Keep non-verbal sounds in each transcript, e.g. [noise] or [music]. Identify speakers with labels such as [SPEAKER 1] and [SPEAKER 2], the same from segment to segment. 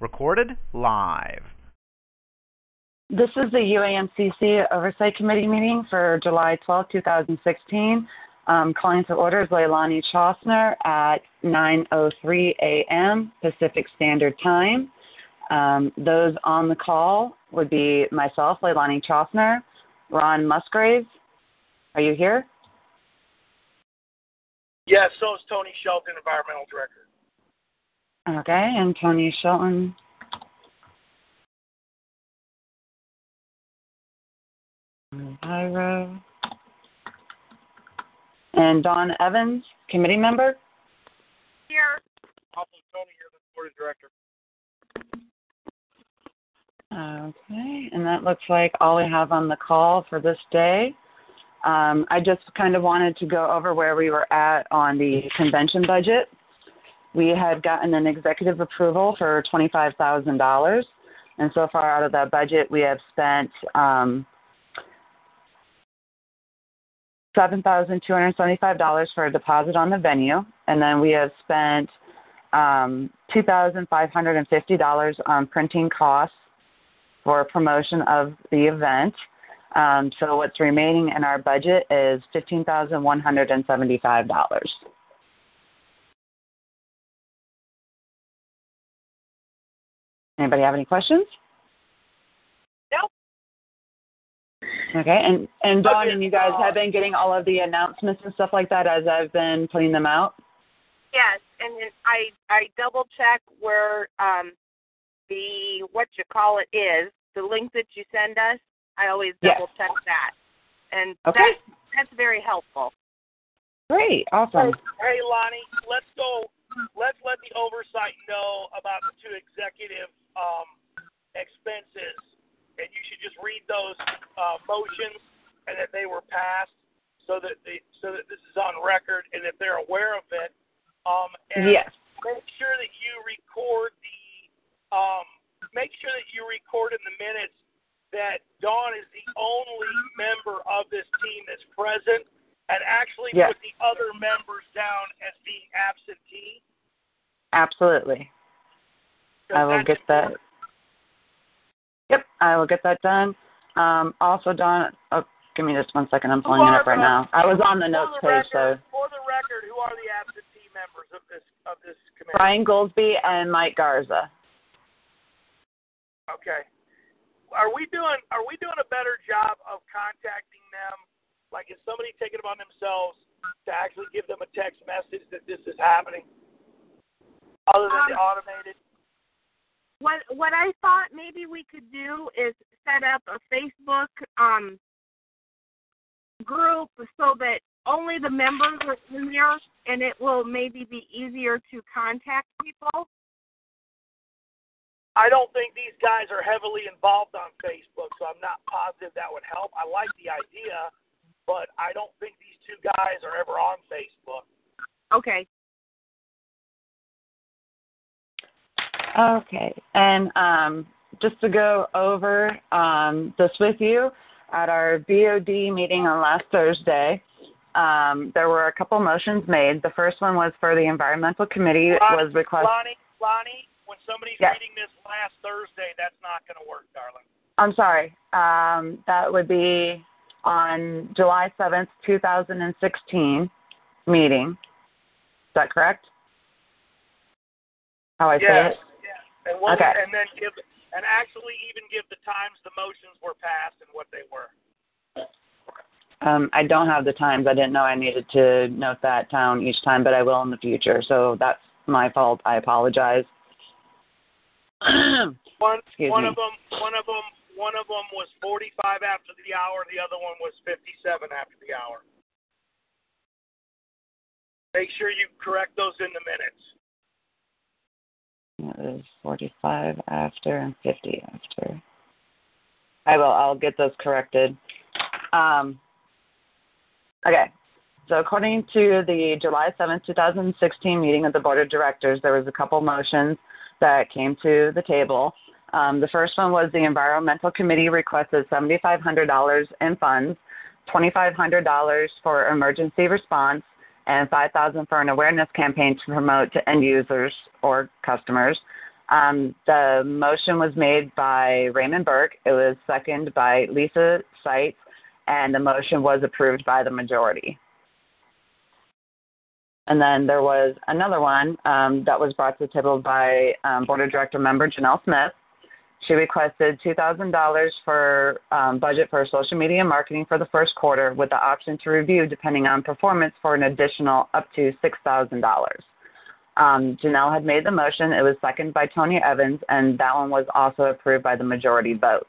[SPEAKER 1] Recorded live.
[SPEAKER 2] This is the UAMCC Oversight Committee meeting for July 12, 2016. Um, calling to order is Leilani Chosner at 9.03 a.m. Pacific Standard Time. Um, those on the call would be myself, Leilani Chosner, Ron Musgrave. Are you here?
[SPEAKER 3] Yes, so is Tony Shelton, Environmental Director.
[SPEAKER 2] Okay, and Tony Shelton. Iro. And Don Evans, committee member.
[SPEAKER 4] Here.
[SPEAKER 3] Also, Tony, you're the board director.
[SPEAKER 2] Okay, and that looks like all we have on the call for this day. Um, I just kind of wanted to go over where we were at on the convention budget. We had gotten an executive approval for $25,000, and so far out of that budget, we have spent um, $7,275 for a deposit on the venue, and then we have spent um, $2,550 on printing costs for promotion of the event. Um, so what's remaining in our budget is $15,175. Anybody have any questions?
[SPEAKER 4] Nope.
[SPEAKER 2] Okay, and and Dawn and you guys have been getting all of the announcements and stuff like that as I've been putting them out.
[SPEAKER 4] Yes, and then I I double check where um the what you call it is the link that you send us. I always
[SPEAKER 2] Yes.
[SPEAKER 4] double check that, and
[SPEAKER 2] Okay.
[SPEAKER 4] that that's very helpful.
[SPEAKER 2] Great, awesome.
[SPEAKER 3] Hey, Lonnie, let's go. Let's let the oversight know about the two executive um, expenses, and you should just read those uh, motions and that they were passed, so that the so that this is on record and that they're aware of it. Um, and
[SPEAKER 2] Yes.
[SPEAKER 3] make sure that you record the um, make sure that you record in the minutes that Dawn is the only member of this team that's present and actually
[SPEAKER 2] Yes.
[SPEAKER 3] put the other members down as being absentee.
[SPEAKER 2] Absolutely.
[SPEAKER 3] 'cause
[SPEAKER 2] I will get that.
[SPEAKER 3] important.
[SPEAKER 2] Yep, I will get that done. Um, also, Dawn, oh, give me just one second. I'm pulling it up right now. I was on the notes
[SPEAKER 3] the
[SPEAKER 2] page, so
[SPEAKER 3] For the record, who are the absentee members of this of this committee?
[SPEAKER 2] Brian Goldsby and Mike Garza.
[SPEAKER 3] Okay. Are we doing Are we doing a better job of contacting them? Like, is somebody taking it upon themselves to actually give them a text message that this is happening, other than the
[SPEAKER 4] Um,
[SPEAKER 3] automated?
[SPEAKER 4] What what I thought maybe we could do is set up a Facebook um group so that only the members are in there, and it will maybe be easier to contact people.
[SPEAKER 3] I don't think these guys are heavily involved on Facebook, so I'm not positive that would help. I like the idea, but I don't think these two guys are ever on Facebook.
[SPEAKER 4] Okay.
[SPEAKER 2] Okay, and um, just to go over um, this with you, at our BOD meeting on last Thursday, um, there were a couple motions made. The first one was for the environmental committee
[SPEAKER 3] Lonnie,
[SPEAKER 2] was request.
[SPEAKER 3] Lonnie, Lonnie, when somebody's
[SPEAKER 2] Yes.
[SPEAKER 3] reading this last Thursday, that's not going to work, darling.
[SPEAKER 2] I'm sorry. Um, that would be on July 7th, 2016 meeting. Is that correct? How I say it?
[SPEAKER 3] And, we'll,
[SPEAKER 2] Okay.
[SPEAKER 3] and then give and actually even give the times the motions were passed and what they were.
[SPEAKER 2] Um, I don't have the times. I didn't know I needed to note that down each time, but I will in the future. So that's my fault. I apologize. [clears throat]
[SPEAKER 3] One
[SPEAKER 2] Excuse
[SPEAKER 3] one
[SPEAKER 2] me.
[SPEAKER 3] of them one of them one of them was 45 after the hour, the other one was 57 after the hour. Make sure you correct those in the minutes.
[SPEAKER 2] It is 45 after and 50 after. I will. I'll get those corrected. Um, okay. So according to the July 7th, 2016 meeting of the Board of Directors, there was a couple motions that came to the table. Um, the first one was the Environmental Committee requested $7,500 in funds, $2,500 for emergency response, and 5000 for an awareness campaign to promote to end users or customers. Um, the motion was made by Raymond Burke. It was seconded by Lisa Seitz, and the motion was approved by the majority. And then there was another one um, that was brought to the table by um, Board of Director member Janelle Smith. She requested $2,000 for um, budget for social media marketing for the first quarter with the option to review depending on performance for an additional up to $6,000. Um, Janelle had made the motion. It was seconded by Tony Evans, and that one was also approved by the majority vote.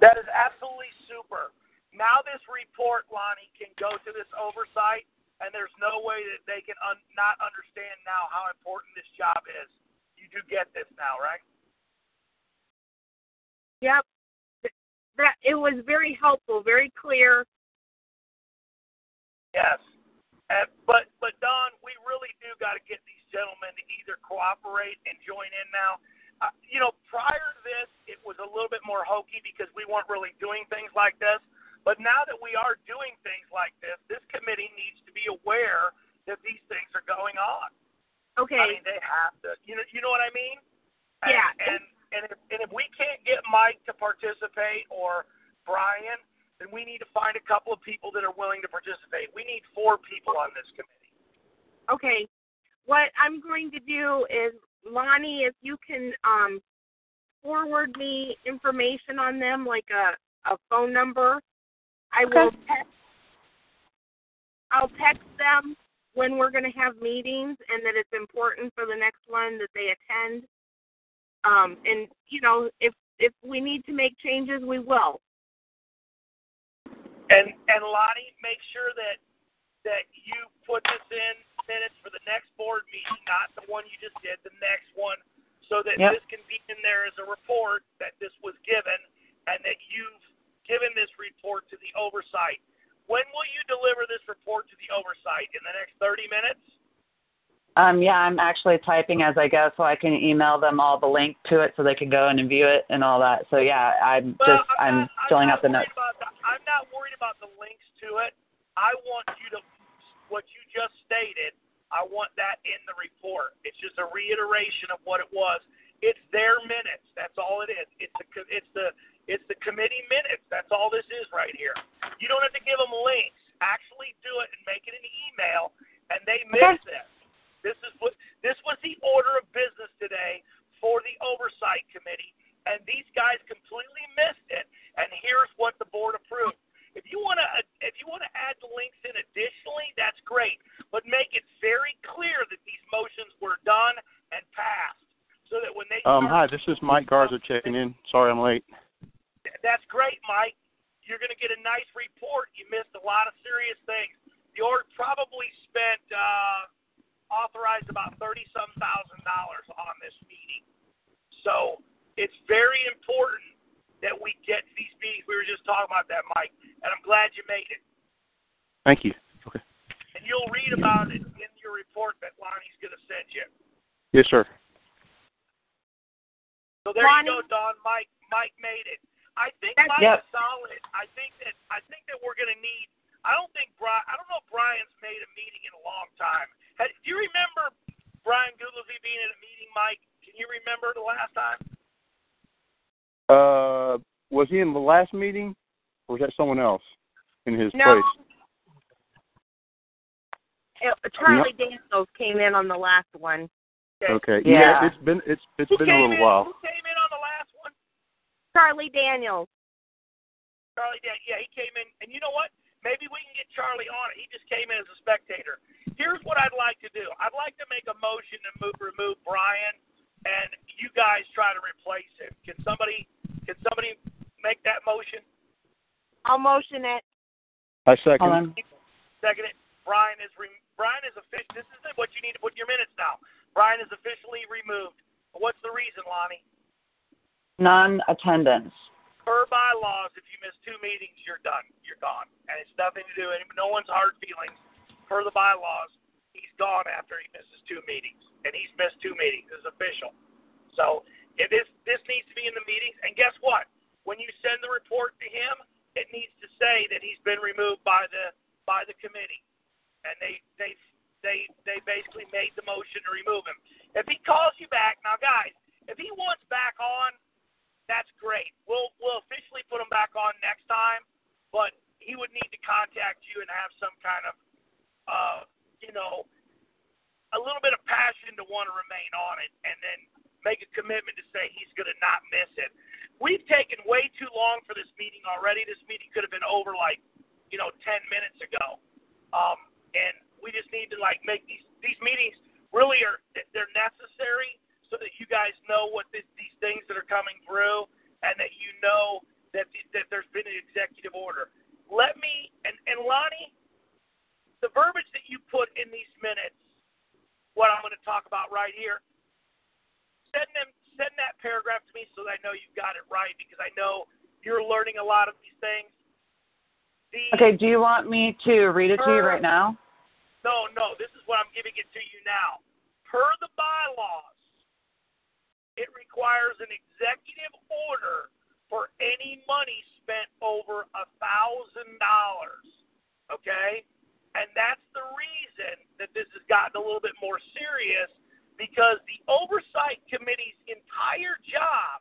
[SPEAKER 3] That is absolutely super. Now this report, Lonnie, can go to this oversight, and there's no way that they can un- not understand now how important this job is. You do get this now, right?
[SPEAKER 4] Yep. That it was very helpful, very clear.
[SPEAKER 3] Yes. And, but but Don, we really do got to get these gentlemen to either cooperate and join in now. Uh, you know, prior to this, it was a little bit more hokey because we weren't really doing things like this. But now that we are doing things like this, this committee needs to be aware that these things are going on.
[SPEAKER 4] Okay.
[SPEAKER 3] I mean, they have to. You know, you know what I mean? And,
[SPEAKER 4] Yeah.
[SPEAKER 3] And and if, and if we can't get Mike to participate or Brian, then we need to find a couple of people that are willing to participate. We need four people on this committee.
[SPEAKER 4] Okay. What I'm going to do is, Lonnie, if you can um, forward me information on them, like a, a phone number, I will text. I'll text them when we're going to have meetings and that it's important for the next one that they attend. Um, and you know, if if we need to make changes, we will.
[SPEAKER 3] And and Lonnie, make sure that that you put this in minutes for the next board meeting, not the one you just did, the next one, so that
[SPEAKER 2] Yep.
[SPEAKER 3] this can be in there as a report that this was given and that you've given this report to the oversight. When will you deliver this report to the oversight? In the next 30 minutes?
[SPEAKER 2] Um, yeah, I'm actually typing as I go, so I can email them all the link to it, so they can go in and view it and all that. So yeah, I'm
[SPEAKER 3] Well,
[SPEAKER 2] just I'm
[SPEAKER 3] not,
[SPEAKER 2] filling
[SPEAKER 3] I'm
[SPEAKER 2] out the notes.
[SPEAKER 3] the, I'm not worried about the links to it. I want you to what you just stated. I want that in the report. It's just a reiteration of what it was. It's their minutes. That's all it is. It's the it's the it's the committee minutes. That's all this is right here. You don't have to give them links. Actually do it and make it an email. And they miss this. This is what this was the order of business today for the oversight committee, and these guys completely missed it. And here's what the board approved. If you want to, if you want to add the links in additionally, that's great. But make it very clear that these motions were done and passed, so that when they
[SPEAKER 5] Um, hi, this is Mike Garza checking in. Sorry I'm late.
[SPEAKER 3] That's great, Mike. You're going to get a nice report. You missed a lot of serious things. The org probably spent uh, authorized about thirty some thousand dollars on this meeting. So it's very important that we get these meetings. We were just talking about that, Mike, and I'm glad you made it.
[SPEAKER 5] Thank you. Okay.
[SPEAKER 3] And you'll read about it in your report that Lonnie's going to send you.
[SPEAKER 5] Yes, sir.
[SPEAKER 3] So there
[SPEAKER 4] Lonnie?
[SPEAKER 3] you go, Don. Mike, Mike made it. I think
[SPEAKER 4] That's-
[SPEAKER 3] Mike's
[SPEAKER 2] Yep.
[SPEAKER 3] solid. I think that I think that we're going to need. I don't think Brian. I don't know if Brian's made a meeting in a long time. Had, do you remember Brian Goodlesby being at a meeting, Mike? Can you remember the last time?
[SPEAKER 5] Uh, was he in the last meeting, or was that someone else in his
[SPEAKER 4] No.
[SPEAKER 5] place?
[SPEAKER 4] Uh, Charlie Daniels came in on the last one.
[SPEAKER 5] Okay.
[SPEAKER 2] Yeah.
[SPEAKER 5] It's been it's it's
[SPEAKER 3] Who
[SPEAKER 5] been a little
[SPEAKER 3] in,
[SPEAKER 5] while.
[SPEAKER 3] Who came in on the last one?
[SPEAKER 4] Charlie Daniels.
[SPEAKER 3] Charlie. Yeah, yeah, he came in, and you know what? Maybe we can get Charlie on it. He just came in as a spectator. Here's what I'd like to do. I'd like to make a motion to move, remove Brian, and you guys try to replace him. Can somebody? Can somebody make that motion?
[SPEAKER 4] I'll motion it.
[SPEAKER 5] I second.
[SPEAKER 3] Second, it. Brian is re- Brian is official. This is what you need to put in your minutes now. Brian is officially removed. What's the reason, Lonnie?
[SPEAKER 2] Non-attendance.
[SPEAKER 3] Per bylaws, if you miss two meetings, you're done. You're gone, and it's nothing to do. And no one's hard feelings. Per the bylaws, he's gone after he misses two meetings, and he's missed two meetings. It's official. So if this this needs to be in the meetings, and guess what? When you send the report to him, it needs to say that he's been removed by the by the committee, and they they they they basically made the motion to remove him. If he calls you back, now guys, if he wants back on, that's great. We'll we'll officially put him back on next time, but he would need to contact you and have some kind of uh you know a little bit of passion to want to remain on it and then make a commitment to say he's going to not miss it. We've taken way too long for this meeting already. This meeting could have been over like, you know, 10 minutes ago. Um, and we just need to like make these these meetings really are they're necessary so that you guys know what this, these things that are coming through and that you know that the, that there's been an executive order. Let me and and Lonnie, the verbiage that you put in these minutes what I'm going to talk about right here. Send them send that paragraph to me so that I know you've got it right because I know you're learning a lot of these things. The,
[SPEAKER 2] Okay, do you want me to read it to you right now?
[SPEAKER 3] No, no, this is what I'm giving it to you now. Per the bylaws, it requires an executive order for any money spent over a thousand dollars. Okay? And that's the reason that this has gotten a little bit more serious because the oversight committee's entire job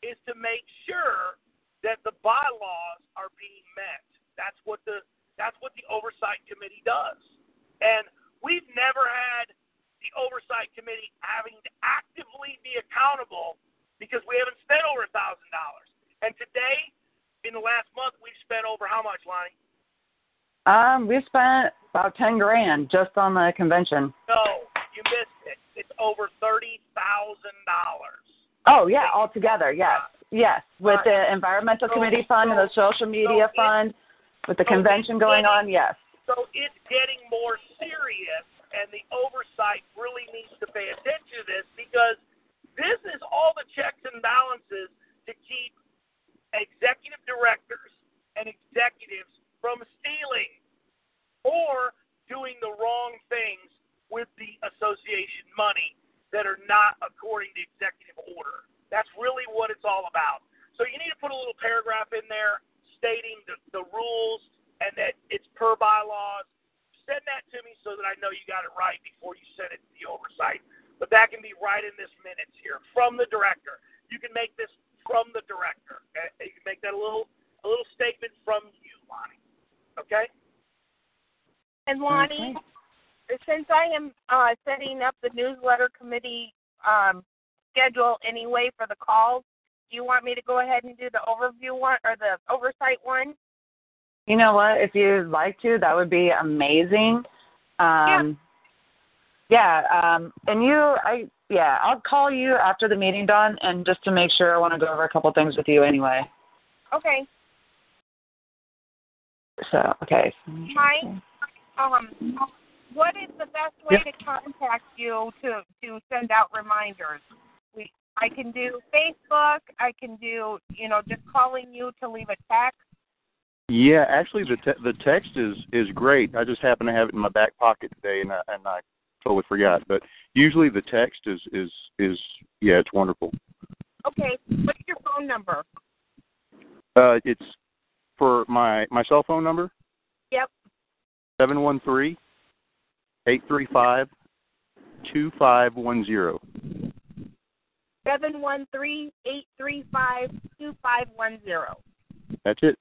[SPEAKER 3] is to make sure that the bylaws are being met. That's what the that's what the oversight committee does. And we've never had the oversight committee having to actively be accountable because we haven't spent over a thousand dollars. And today, in the last month, we've spent over how much, Lonnie?
[SPEAKER 2] Um, we spent about ten grand just on the convention.
[SPEAKER 3] No, you missed it. It's over thirty thousand dollars.
[SPEAKER 2] Oh yeah, all together, yes, yes, with the environmental
[SPEAKER 3] So-
[SPEAKER 2] committee fund and the social media
[SPEAKER 3] so
[SPEAKER 2] fund, with the
[SPEAKER 3] so
[SPEAKER 2] convention going on, yes.
[SPEAKER 3] So it's getting more serious, and the oversight really needs to pay attention to this because this is all the checks and balances to keep executive directors and executives from stealing or doing the wrong things with the association money that are not according to executive order. That's really what it's all about. So you need to put a little paragraph in there stating the, the rules and that it's per bylaws. Send that to me so that I know you got it right before you send it to the oversight. But that can be right in this minutes here from the director. You can make this from the director. Okay? You can make that a little a little statement from you, Lonnie. Okay?
[SPEAKER 4] And Lonnie, since I am uh, setting up the newsletter committee um, schedule anyway for the calls, do you want me to go ahead and do the overview one or the oversight one?
[SPEAKER 2] You know what? If you'd like to, that would be amazing. Um, yeah. um, and you, I, yeah, I'll call you after the meeting, Dawn, and just to make sure, I want to go over a couple things with you anyway.
[SPEAKER 4] Okay.
[SPEAKER 2] So, okay.
[SPEAKER 4] Mike, um, what is the best way
[SPEAKER 2] Yep.
[SPEAKER 4] to contact you to to send out reminders? We I can do Facebook. I can do you know just calling you to leave a text.
[SPEAKER 5] Yeah, actually, the te- the text is is great. I just happen to have it in my back pocket today, and I, and I totally forgot. But usually, the text is is is yeah, it's wonderful.
[SPEAKER 4] Okay. What's your phone number?
[SPEAKER 5] Uh, it's for my my cell phone number. Seven one three eight three five two five one zero.
[SPEAKER 4] Seven one three eight three five two five one zero.
[SPEAKER 5] That's it.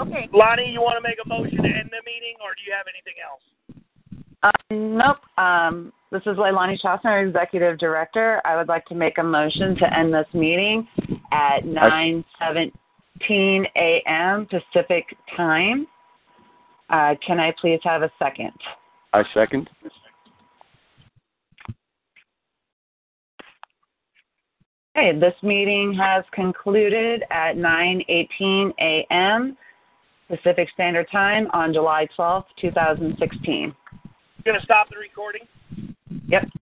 [SPEAKER 4] Okay.
[SPEAKER 3] Lonnie, you want to make a motion to end the meeting, or do you have anything else?
[SPEAKER 2] Um, nope. Um, this is Leilani Chostner, Executive Director. I would like to make a motion to end this meeting at 9:17 a.m. Pacific Time. Uh, can I please have a second?
[SPEAKER 5] I second.
[SPEAKER 2] Okay, this meeting has concluded at 9:18 a.m. Pacific Standard Time on July 12th, 2016.
[SPEAKER 3] You gonna stop the recording?
[SPEAKER 2] Yep.